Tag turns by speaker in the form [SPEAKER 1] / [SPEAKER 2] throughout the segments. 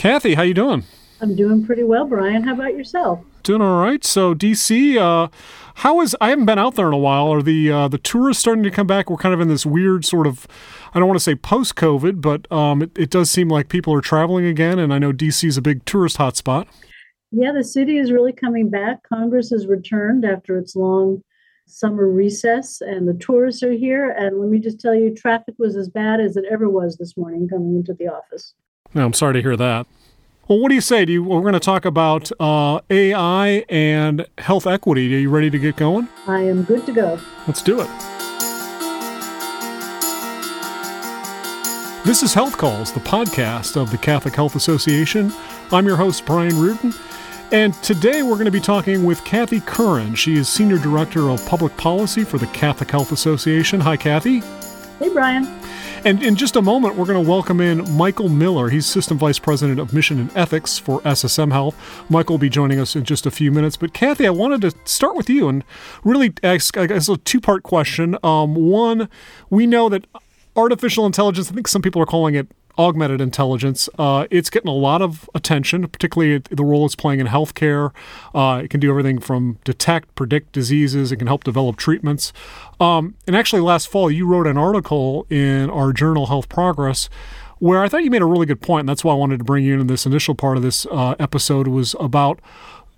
[SPEAKER 1] Kathy, how you doing?
[SPEAKER 2] I'm doing pretty well, Brian. How about yourself?
[SPEAKER 1] Doing all right. So DC, uh, how is? I haven't been out there in a while. Are the uh, the tourists starting to come back? We're kind of in this weird sort of, I don't want to say post COVID, but um, it, it does seem like people are traveling again, and I know DC is a big tourist hotspot.
[SPEAKER 2] Yeah, the city is really coming back. Congress has returned after its long summer recess, and the tourists are here. And let me just tell you, traffic was as bad as it ever was this morning coming into the office.
[SPEAKER 1] No, I'm sorry to hear that. Well, what do you say? Do you, we're going to talk about uh, AI and health equity. Are you ready to get going?
[SPEAKER 2] I am good to go.
[SPEAKER 1] Let's do it. This is Health Calls, the podcast of the Catholic Health Association. I'm your host, Brian Reardon. And today we're going to be talking with Kathy Curran. She is Senior Director of Public Policy for the Catholic Health Association. Hi, Kathy.
[SPEAKER 2] Hey, Brian.
[SPEAKER 1] And in just a moment, we're going to welcome in Michael Miller. He's System Vice President of Mission and Ethics for SSM Health. Michael will be joining us in just a few minutes. But Kathy, I wanted to start with you and really ask, I guess, a two-part question. Um, one, we know that artificial intelligence, I think some people are calling it augmented intelligence. Uh, it's getting a lot of attention, particularly the role it's playing in healthcare. Uh, it can do everything from detect, predict diseases. It can help develop treatments. Um, and actually, last fall, you wrote an article in our journal, Health Progress, where I thought you made a really good point, and that's why I wanted to bring you in this initial part of this uh, episode was about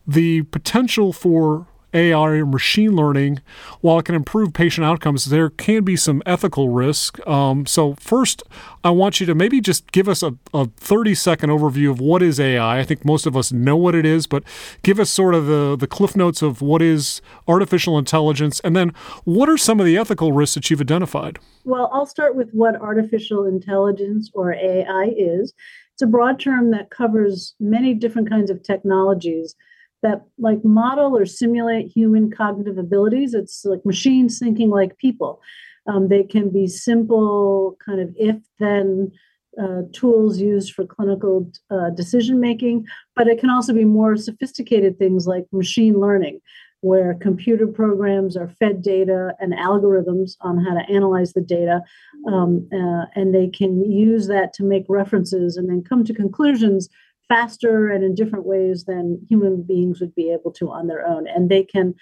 [SPEAKER 1] the potential for AI or machine learning, while it can improve patient outcomes, there can be some ethical risk. Um, so, first, I want you to maybe just give us a, a 30 second overview of what is AI. I think most of us know what it is, but give us sort of the, the cliff notes of what is artificial intelligence, and then what are some of the ethical risks that you've identified?
[SPEAKER 2] Well, I'll start with what artificial intelligence or AI is. It's a broad term that covers many different kinds of technologies that like model or simulate human cognitive abilities. It's like machines thinking like people. Um, they can be simple, kind of if then uh, tools used for clinical uh, decision making, but it can also be more sophisticated things like machine learning, where computer programs are fed data and algorithms on how to analyze the data, um, uh, and they can use that to make references and then come to conclusions faster and in different ways than human beings would be able to on their own. And they can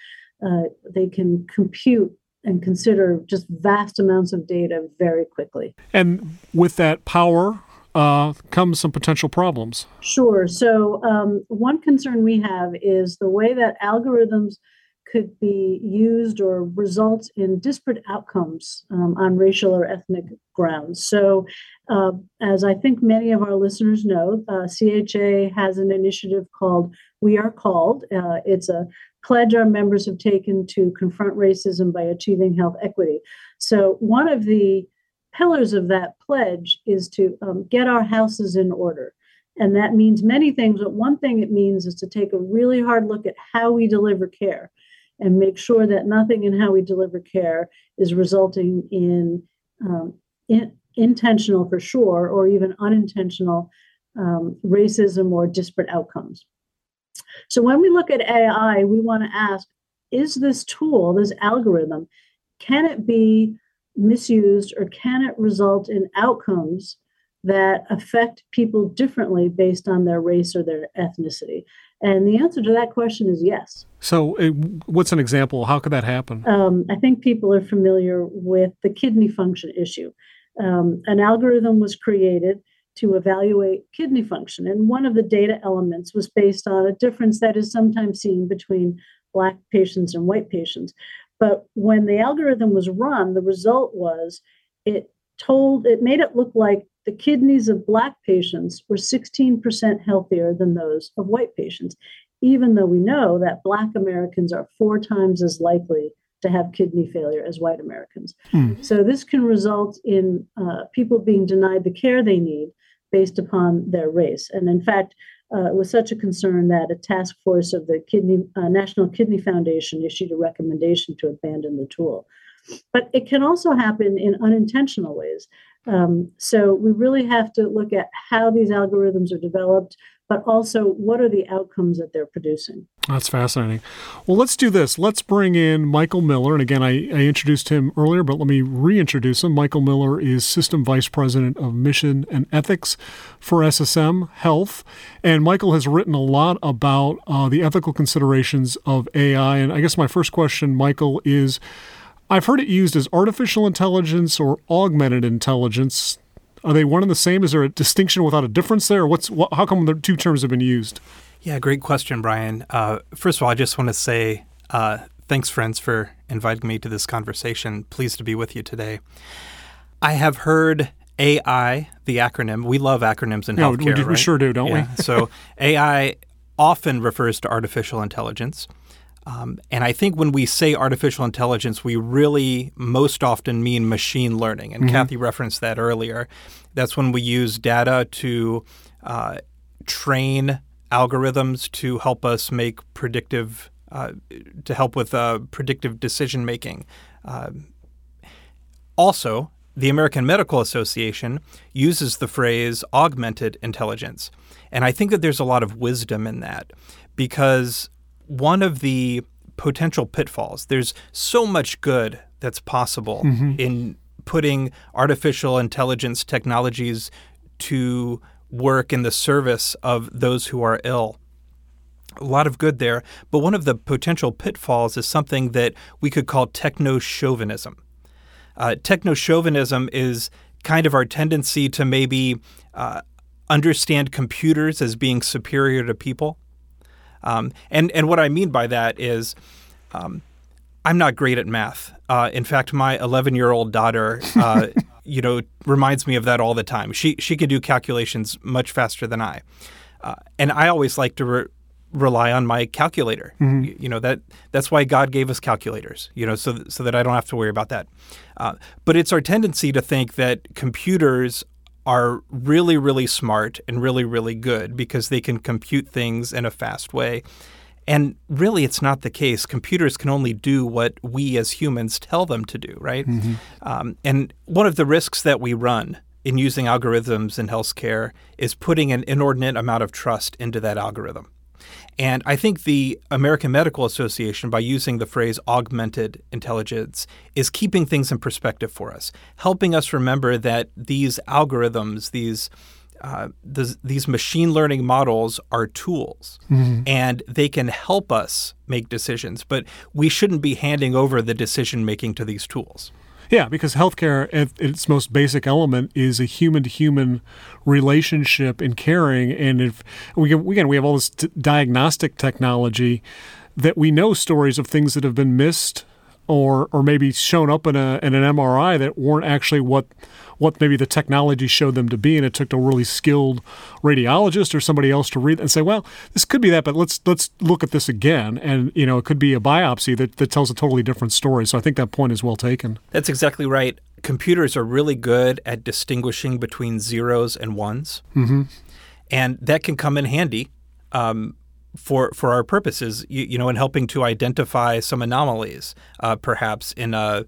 [SPEAKER 2] uh, they can compute and consider just vast amounts of data very quickly.
[SPEAKER 1] And with that power uh, comes some potential problems.
[SPEAKER 2] Sure. So um, one concern we have is the way that algorithms could be used or result in disparate outcomes um, on racial or ethnic grounds. So, uh, as I think many of our listeners know, uh, CHA has an initiative called We Are Called. Uh, it's a pledge our members have taken to confront racism by achieving health equity. So, one of the pillars of that pledge is to um, get our houses in order. And that means many things, but one thing it means is to take a really hard look at how we deliver care and make sure that nothing in how we deliver care is resulting in, um, in intentional for sure or even unintentional um, racism or disparate outcomes. So when we look at AI, we want to ask is this tool, this algorithm, can it be misused or can it result in outcomes that affect people differently based on their race or their ethnicity? And the answer to that question is yes.
[SPEAKER 1] So, uh, what's an example? How could that happen?
[SPEAKER 2] Um, I think people are familiar with the kidney function issue. Um, an algorithm was created to evaluate kidney function, and one of the data elements was based on a difference that is sometimes seen between Black patients and white patients. But when the algorithm was run, the result was it told it made it look like the kidneys of Black patients were 16% healthier than those of white patients, even though we know that Black Americans are four times as likely to have kidney failure as white Americans. Hmm. So, this can result in uh, people being denied the care they need based upon their race. And in fact, uh, it was such a concern that a task force of the Kidney uh, National Kidney Foundation issued a recommendation to abandon the tool. But it can also happen in unintentional ways. Um, so we really have to look at how these algorithms are developed, but also what are the outcomes that they're producing.
[SPEAKER 1] That's fascinating. Well, let's do this. Let's bring in Michael Miller. And again, I, I, introduced him earlier, but let me reintroduce him. Michael Miller is System Vice President of Mission and Ethics for SSM Health. And Michael has written a lot about uh, the ethical considerations of AI. And I guess my first question, Michael, is I've heard it used as artificial intelligence or augmented intelligence. Are they one and the same? Is there a distinction without a difference there? What's what, how come the two terms have been used?
[SPEAKER 3] Yeah, great question, Brian. Uh, first of all, I just want to say uh, thanks, friends, for inviting me to this conversation. Pleased to be with you today. I have heard AI, the acronym. We love acronyms in
[SPEAKER 1] yeah,
[SPEAKER 3] healthcare.
[SPEAKER 1] We, do,
[SPEAKER 3] right?
[SPEAKER 1] we sure do, don't
[SPEAKER 3] yeah.
[SPEAKER 1] we?
[SPEAKER 3] so AI often refers to artificial intelligence. Um, and I think when we say artificial intelligence, we really most often mean machine learning. And mm-hmm. Kathy referenced that earlier. That's when we use data to uh, train algorithms to help us make predictive, uh, to help with uh, predictive decision making. Um, also, the American Medical Association uses the phrase augmented intelligence. And I think that there's a lot of wisdom in that because one of the potential pitfalls. There's so much good that's possible mm-hmm. in putting artificial intelligence technologies to work in the service of those who are ill. A lot of good there, but one of the potential pitfalls is something that we could call techno chauvinism. Uh, techno chauvinism is kind of our tendency to maybe uh, understand computers as being superior to people um, and and what I mean by that is, um, I'm not great at math. Uh, in fact, my 11 year old daughter, uh, you know, reminds me of that all the time. She she can do calculations much faster than I, uh, and I always like to. Re- rely on my calculator. Mm-hmm. You, you, know that that's why God gave us calculators. You know, so so that I don't have to worry about that. Uh, but it's our tendency to think that computers are really, really smart and really, really good because they can compute things in a fast way. And really, it's not the case. Computers can only do what we as humans tell them to do, right? Mm-hmm. Um, and one of the risks that we run in using algorithms in healthcare is putting an inordinate amount of trust into that algorithm. And I think the American Medical Association, by using the phrase augmented intelligence, is keeping things in perspective for us, helping us remember that these algorithms, these uh, the, these machine learning models are tools mm-hmm. and they can help us make decisions, but we shouldn't be handing over the decision making to these tools.
[SPEAKER 1] Yeah, because healthcare at its most basic element is a human to human relationship and caring. And if we again we have all this t- diagnostic technology that we know stories of things that have been missed or or maybe shown up in a in an MRI that weren't actually what what maybe the technology showed them to be, and it took a really skilled radiologist or somebody else to read and say, well, this could be that, but let's let's look at this again, and you know, it could be a biopsy that, that tells a totally different story. So I think that point is well taken.
[SPEAKER 3] That's exactly right. Computers are really good at distinguishing between zeros and ones, mm-hmm. and that can come in handy. Um, for for our purposes, you, you, know, in helping to identify some anomalies, uh, perhaps in a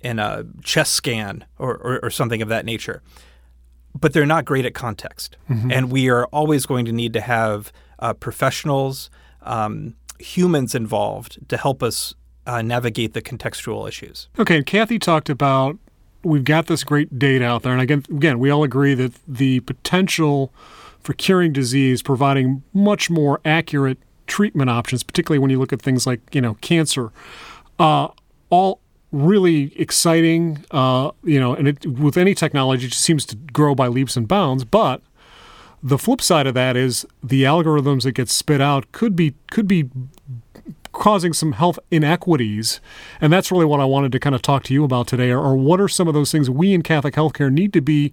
[SPEAKER 3] in a chest scan or, or, or, something of that nature. But they're not great at context. Mm-hmm. And we are always going to need to have uh, professionals, um, humans involved to help us uh, navigate the contextual issues.
[SPEAKER 1] Okay, Kathy talked about we've got this great data out there. And again, again, we all agree that the potential for curing disease, providing much more accurate treatment options, particularly when you look at things like, you know, cancer, uh, all really exciting. Uh, you know, and it, with any technology, it just seems to grow by leaps and bounds. But the flip side of that is the algorithms that get spit out could be could be causing some health inequities. And that's really what I wanted to kind of talk to you about today. Or, or what are some of those things we in Catholic healthcare need to be,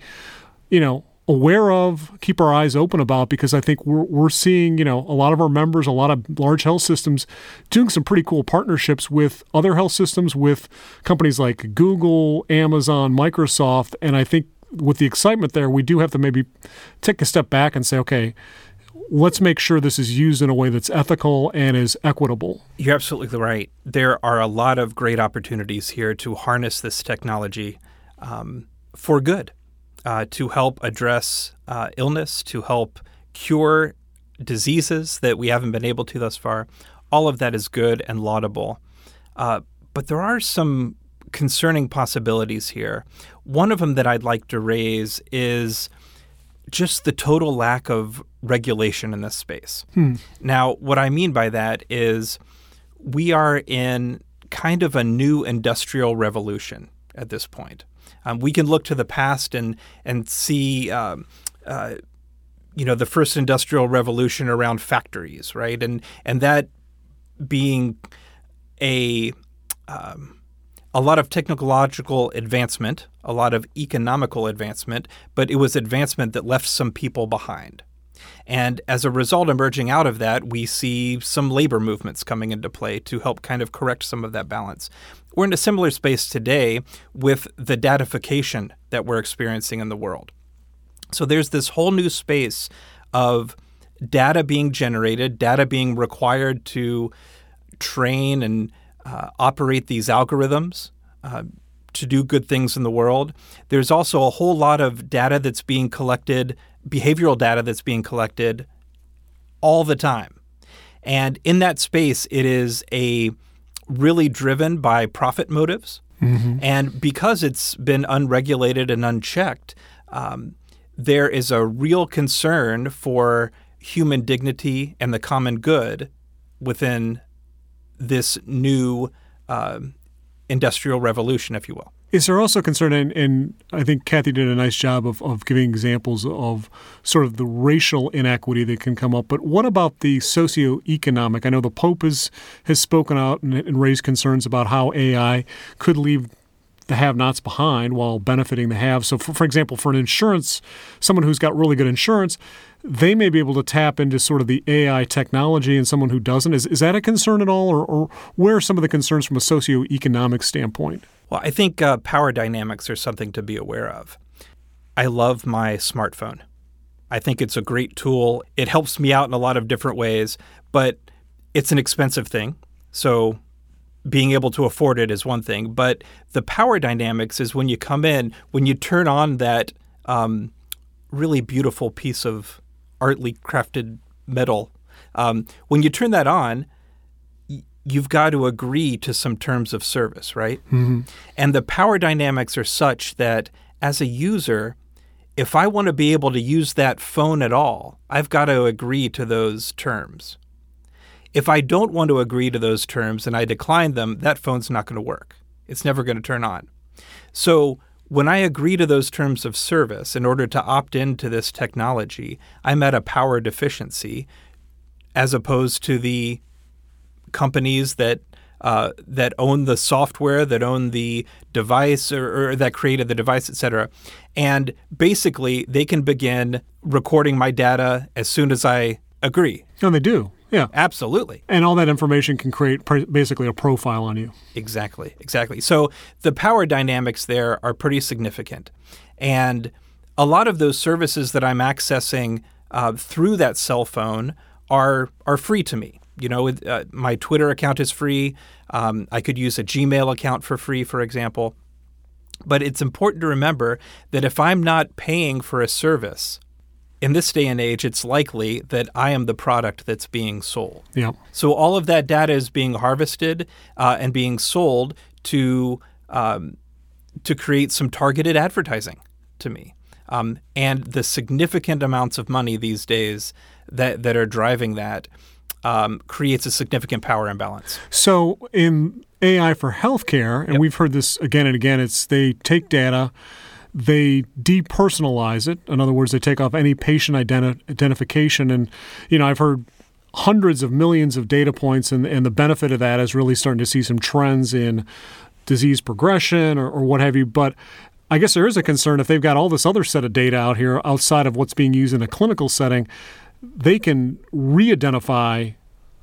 [SPEAKER 1] you know, aware of, keep our eyes open about, because I think we're, we're seeing, you know, a lot of our members, a lot of large health systems doing some pretty cool partnerships with other health systems, with companies like Google, Amazon, Microsoft. And I think with the excitement there, we do have to maybe take a step back and say, okay, let's make sure this is used in a way that's ethical and is equitable.
[SPEAKER 3] You're absolutely right. There are a lot of great opportunities here to harness this technology um, for good uh, to help address uh, illness, to help cure diseases that we haven't been able to thus far. All of that is good and laudable. Uh, but there are some concerning possibilities here. One of them that I'd like to raise is just the total lack of regulation in this space.
[SPEAKER 1] Hmm.
[SPEAKER 3] Now, what I mean by that is we are in kind of a new industrial revolution at this point. Um, we can look to the past and and see, um, uh, you know, the first industrial revolution around factories, right, and and that being a um, a lot of technological advancement, a lot of economical advancement, but it was advancement that left some people behind. And as a result, emerging out of that, we see some labor movements coming into play to help kind of correct some of that balance. We're in a similar space today with the datafication that we're experiencing in the world. So there's this whole new space of data being generated, data being required to train and uh, operate these algorithms uh, to do good things in the world. There's also a whole lot of data that's being collected, behavioral data that's being collected all the time. And in that space, it is a really driven by profit motives.
[SPEAKER 1] Mm-hmm.
[SPEAKER 3] And because it's been unregulated and unchecked, um, there is a real concern for human dignity and the common good within this new uh, industrial revolution, if you will.
[SPEAKER 1] Is there also concern, and, and, I think Kathy did a nice job of, of giving examples of sort of the racial inequity that can come up, but what about the socioeconomic? I know the Pope has, has spoken out and, and raised concerns about how AI could leave the have nots behind while benefiting the have. So, for, for example, for an insurance, someone who's got really good insurance, they may be able to tap into sort of the AI technology and someone who doesn't. Is, is that a concern at all, or, or where are some of the concerns from a socioeconomic standpoint?
[SPEAKER 3] Well, I think uh, power dynamics are something to be aware of. I love my smartphone. I think it's a great tool. It helps me out in a lot of different ways, but it's an expensive thing. So being able to afford it is one thing, but the power dynamics is when you come in, when you turn on that um, really beautiful piece of artly crafted metal. Um, when you turn that on, you've got to agree to some terms of service, right?
[SPEAKER 1] Mm-hmm.
[SPEAKER 3] And the power dynamics are such that as a user, if I want to be able to use that phone at all, I've got to agree to those terms. If I don't want to agree to those terms and I decline them, that phone's not going to work. It's never going to turn on. So when I agree to those terms of service in order to opt into this technology, I'm at a power deficiency as opposed to the companies that uh, that own the software, that own the device, or, or, that created the device, et cetera. And basically, they can begin recording my data as soon as I agree.
[SPEAKER 1] And they do. Yeah.
[SPEAKER 3] Absolutely.
[SPEAKER 1] And all that information can create pr- basically a profile on you.
[SPEAKER 3] Exactly. Exactly. So the power dynamics there are pretty significant. And a lot of those services that I'm accessing uh, through that cell phone are are free to me. You know, uh, my Twitter account is free. Um, I could use a Gmail account for free, for example. But it's important to remember that if I'm not paying for a service, in this day and age, it's likely that I am the product that's being sold.
[SPEAKER 1] Yeah.
[SPEAKER 3] So all of that data is being harvested uh, and being sold to um, to create some targeted advertising to me. Um, and the significant amounts of money these days that that are driving that um, creates a significant power imbalance.
[SPEAKER 1] So in AI for healthcare, and
[SPEAKER 3] Yep.
[SPEAKER 1] we've heard this again and again, it's they take data, they depersonalize it. In other words, they take off any patient identi- identification. And, you know, I've heard hundreds of millions of data points, and, and the benefit of that is really starting to see some trends in disease progression or, or what have you. But I guess there is a concern if they've got all this other set of data out here outside of what's being used in a clinical setting, they can re identify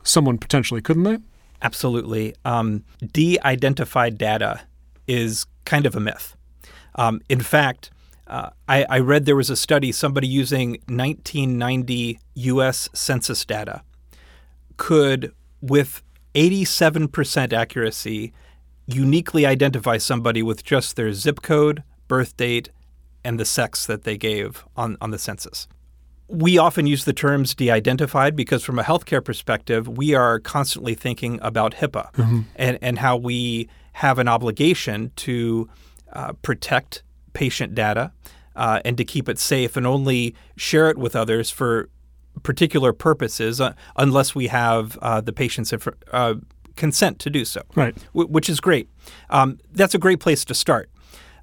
[SPEAKER 1] someone potentially, couldn't they?
[SPEAKER 3] Absolutely. Um, de identified data is kind of a myth. Um, in fact, uh, I, I read there was a study, somebody using 1990 US Census data could, with 87% accuracy, uniquely identify somebody with just their zip code, birth date, and the sex that they gave on, on the census. We often use the terms de identified because, from a healthcare perspective, we are constantly thinking about HIPAA mm-hmm. and, and how we have an obligation to uh, protect patient data uh, and to keep it safe and only share it with others for particular purposes uh, unless we have uh, the patient's inf- uh, consent to do so.
[SPEAKER 1] Right.
[SPEAKER 3] W- which is great. Um, that's a great place to start.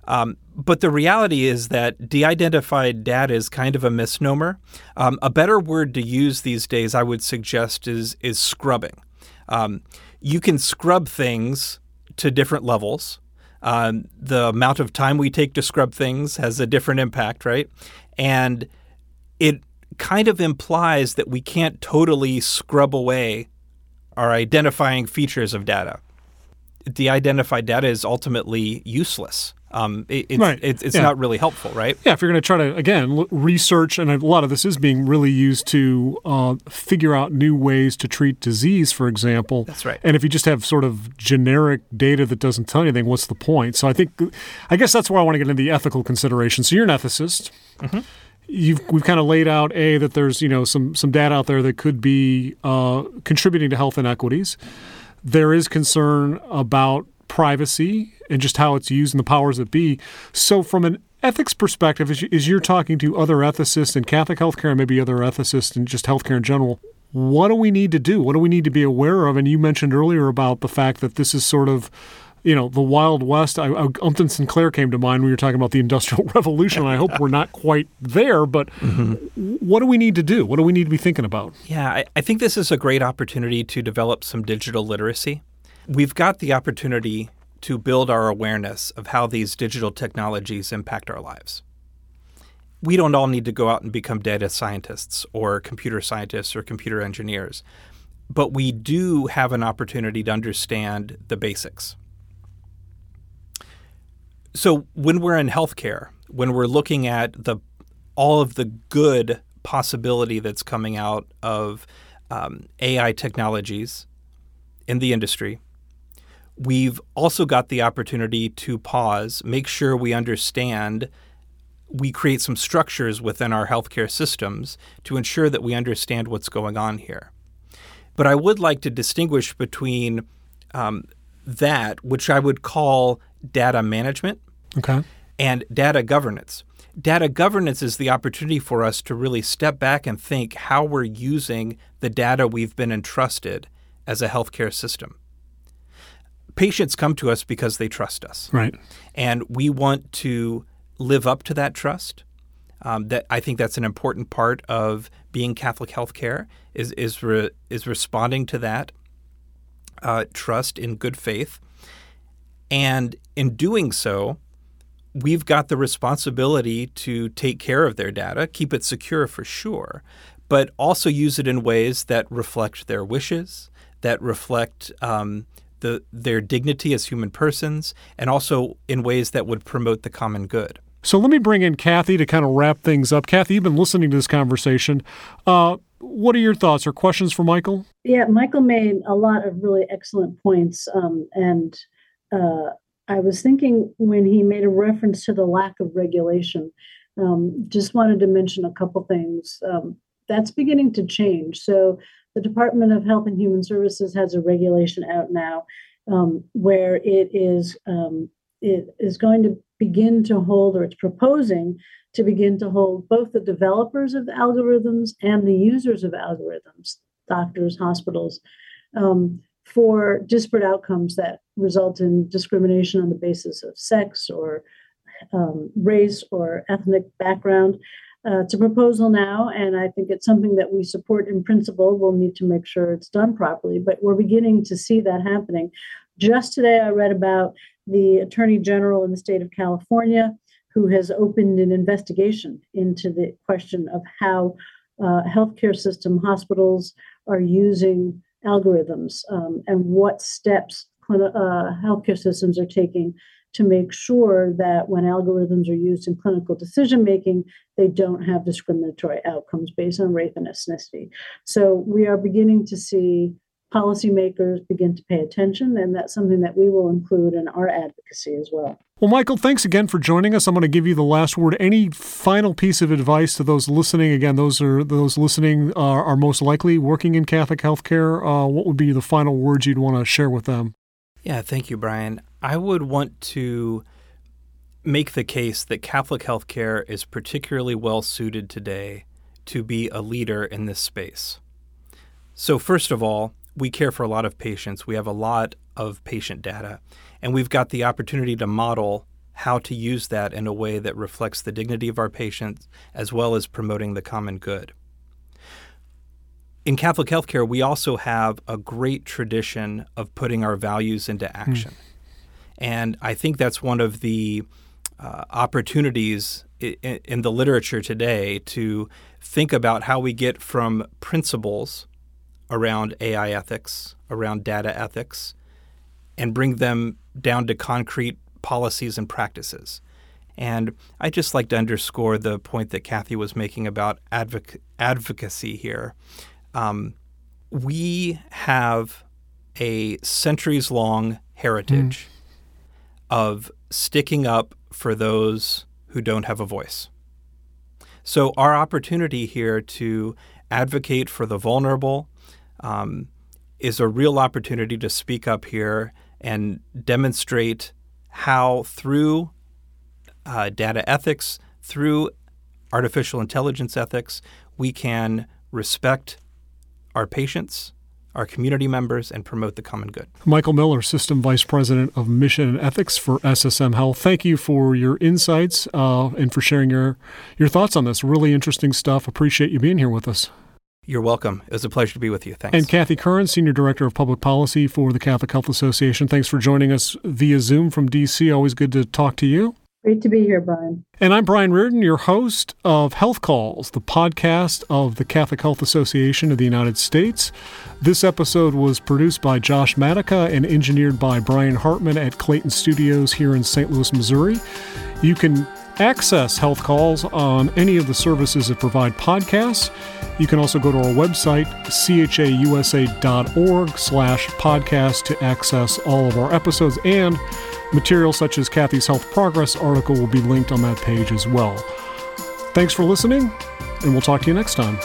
[SPEAKER 3] Um, but the reality is that de identified data is kind of a misnomer. Um, a better word to use these days, I would suggest, is, is scrubbing. Um, you can scrub things to different levels. Um, the amount of time we take to scrub things has a different impact, right? And it kind of implies that we can't totally scrub away our identifying features of data. De identified data is ultimately useless. Um, it, it's,
[SPEAKER 1] right.
[SPEAKER 3] it's, it's
[SPEAKER 1] yeah.
[SPEAKER 3] not really helpful, right?
[SPEAKER 1] Yeah, if you're going to try to, again, research, and a lot of this is being really used to uh, figure out new ways to treat disease, for example.
[SPEAKER 3] That's right.
[SPEAKER 1] And if you just have sort of generic data that doesn't tell you anything, what's the point? So I think, I guess that's where I want to get into the ethical considerations. So you're an ethicist. Mm-hmm you've we've kind of laid out a that there's you know some some data out there that could be uh, contributing to health inequities. There is concern about privacy and just how it's used and the powers that be. So from an ethics perspective, as, you, as you're talking to other ethicists in Catholic healthcare and maybe other ethicists in just healthcare in general, what do we need to do? What do we need to be aware of? And you mentioned earlier about the fact that this is sort of you know, the Wild West. I, I, Upton Sinclair came to mind when you were talking about the Industrial Revolution. I hope we're not quite there, but mm-hmm. what do we need to do? What do we need to be thinking about?
[SPEAKER 3] Yeah, I, I think this is a great opportunity to develop some digital literacy. We've got the opportunity to build our awareness of how these digital technologies impact our lives. We don't all need to go out and become data scientists or computer scientists or computer engineers, but we do have an opportunity to understand the basics. So when we're in healthcare, when we're looking at the all of the good possibility that's coming out of um, AI technologies in the industry, we've also got the opportunity to pause, make sure we understand. We create some structures within our healthcare systems to ensure that we understand what's going on here. But I would like to distinguish between um, that, which I would call data management,
[SPEAKER 1] Okay.
[SPEAKER 3] And data governance. Data governance is the opportunity for us to really step back and think how we're using the data we've been entrusted as a healthcare system. Patients come to us because they trust us.
[SPEAKER 1] Right.
[SPEAKER 3] And we want to live up to that trust. Um, that I think that's an important part of being Catholic healthcare is is re, is responding to that uh, trust in good faith, and in doing so, we've got the responsibility to take care of their data, keep it secure for sure, but also use it in ways that reflect their wishes, that reflect um, the, their dignity as human persons, and also in ways that would promote the common good.
[SPEAKER 1] So let me bring in Kathy to kind of wrap things up. Kathy, you've been listening to this conversation. Uh, what are your thoughts or questions for Michael?
[SPEAKER 2] Yeah, Michael made a lot of really excellent points, um, and uh, I was thinking when he made a reference to the lack of regulation, um, just wanted to mention a couple things. Um, that's beginning to change. So, the Department of Health and Human Services has a regulation out now um, where it is um, it is going to begin to hold, or it's proposing to begin to hold both the developers of algorithms and the users of algorithms, doctors, hospitals, um, for disparate outcomes that result in discrimination on the basis of sex or um, race or ethnic background. Uh, it's a proposal now, and I think it's something that we support in principle. We'll need to make sure it's done properly, but we're beginning to see that happening. Just today, I read about the Attorney General in the state of California who has opened an investigation into the question of how uh, healthcare system hospitals are using algorithms um, and what steps uh, healthcare systems are taking to make sure that when algorithms are used in clinical decision making, they don't have discriminatory outcomes based on race and ethnicity. So we are beginning to see policymakers begin to pay attention, and that's something that we will include in our advocacy as well.
[SPEAKER 1] Well, Michael, thanks again for joining us. I'm going to give you the last word. Any final piece of advice to those listening? Again, those are those listening are, are most likely working in Catholic healthcare. Uh, what would be the final words you'd want to share with them?
[SPEAKER 3] Yeah, thank you, Brian. I would want to make the case that Catholic healthcare is particularly well suited today to be a leader in this space. So, first of all, we care for a lot of patients. We have a lot of patient data. And we've got the opportunity to model how to use that in a way that reflects the dignity of our patients as well as promoting the common good. In Catholic healthcare, we also have a great tradition of putting our values into action. Mm. And I think that's one of the uh, opportunities in, in the literature today to think about how we get from principles around AI ethics, around data ethics, and bring them down to concrete policies and practices. And I just like to underscore the point that Kathy was making about advoc- advocacy here. Um, we have a centuries long heritage mm. of sticking up for those who don't have a voice. So, our opportunity here to advocate for the vulnerable um, is a real opportunity to speak up here and demonstrate how through uh, data ethics, through artificial intelligence ethics, we can respect our patients, our community members, and promote the common good.
[SPEAKER 1] Michael Miller, System Vice President of Mission and Ethics for SSM Health. Thank you for your insights uh, and for sharing your, your thoughts on this. Really interesting stuff. Appreciate you being here with us.
[SPEAKER 3] You're welcome. It was a pleasure to be with you. Thanks.
[SPEAKER 1] And Kathy Curran, Senior Director of Public Policy for the Catholic Health Association. Thanks for joining us via Zoom from DC. Always good to talk to you.
[SPEAKER 2] Great to be here, Brian.
[SPEAKER 1] And I'm Brian Reardon, your host of Health Calls, the podcast of the Catholic Health Association of the United States. This episode was produced by Josh Matica and engineered by Brian Hartman at Clayton Studios here in St. Louis, Missouri. You can access Health Calls on any of the services that provide podcasts. You can also go to our website, chausa.org slash podcast to access all of our episodes and materials such as Kathy's Health Progress article will be linked on that page as well. Thanks for listening, and we'll talk to you next time.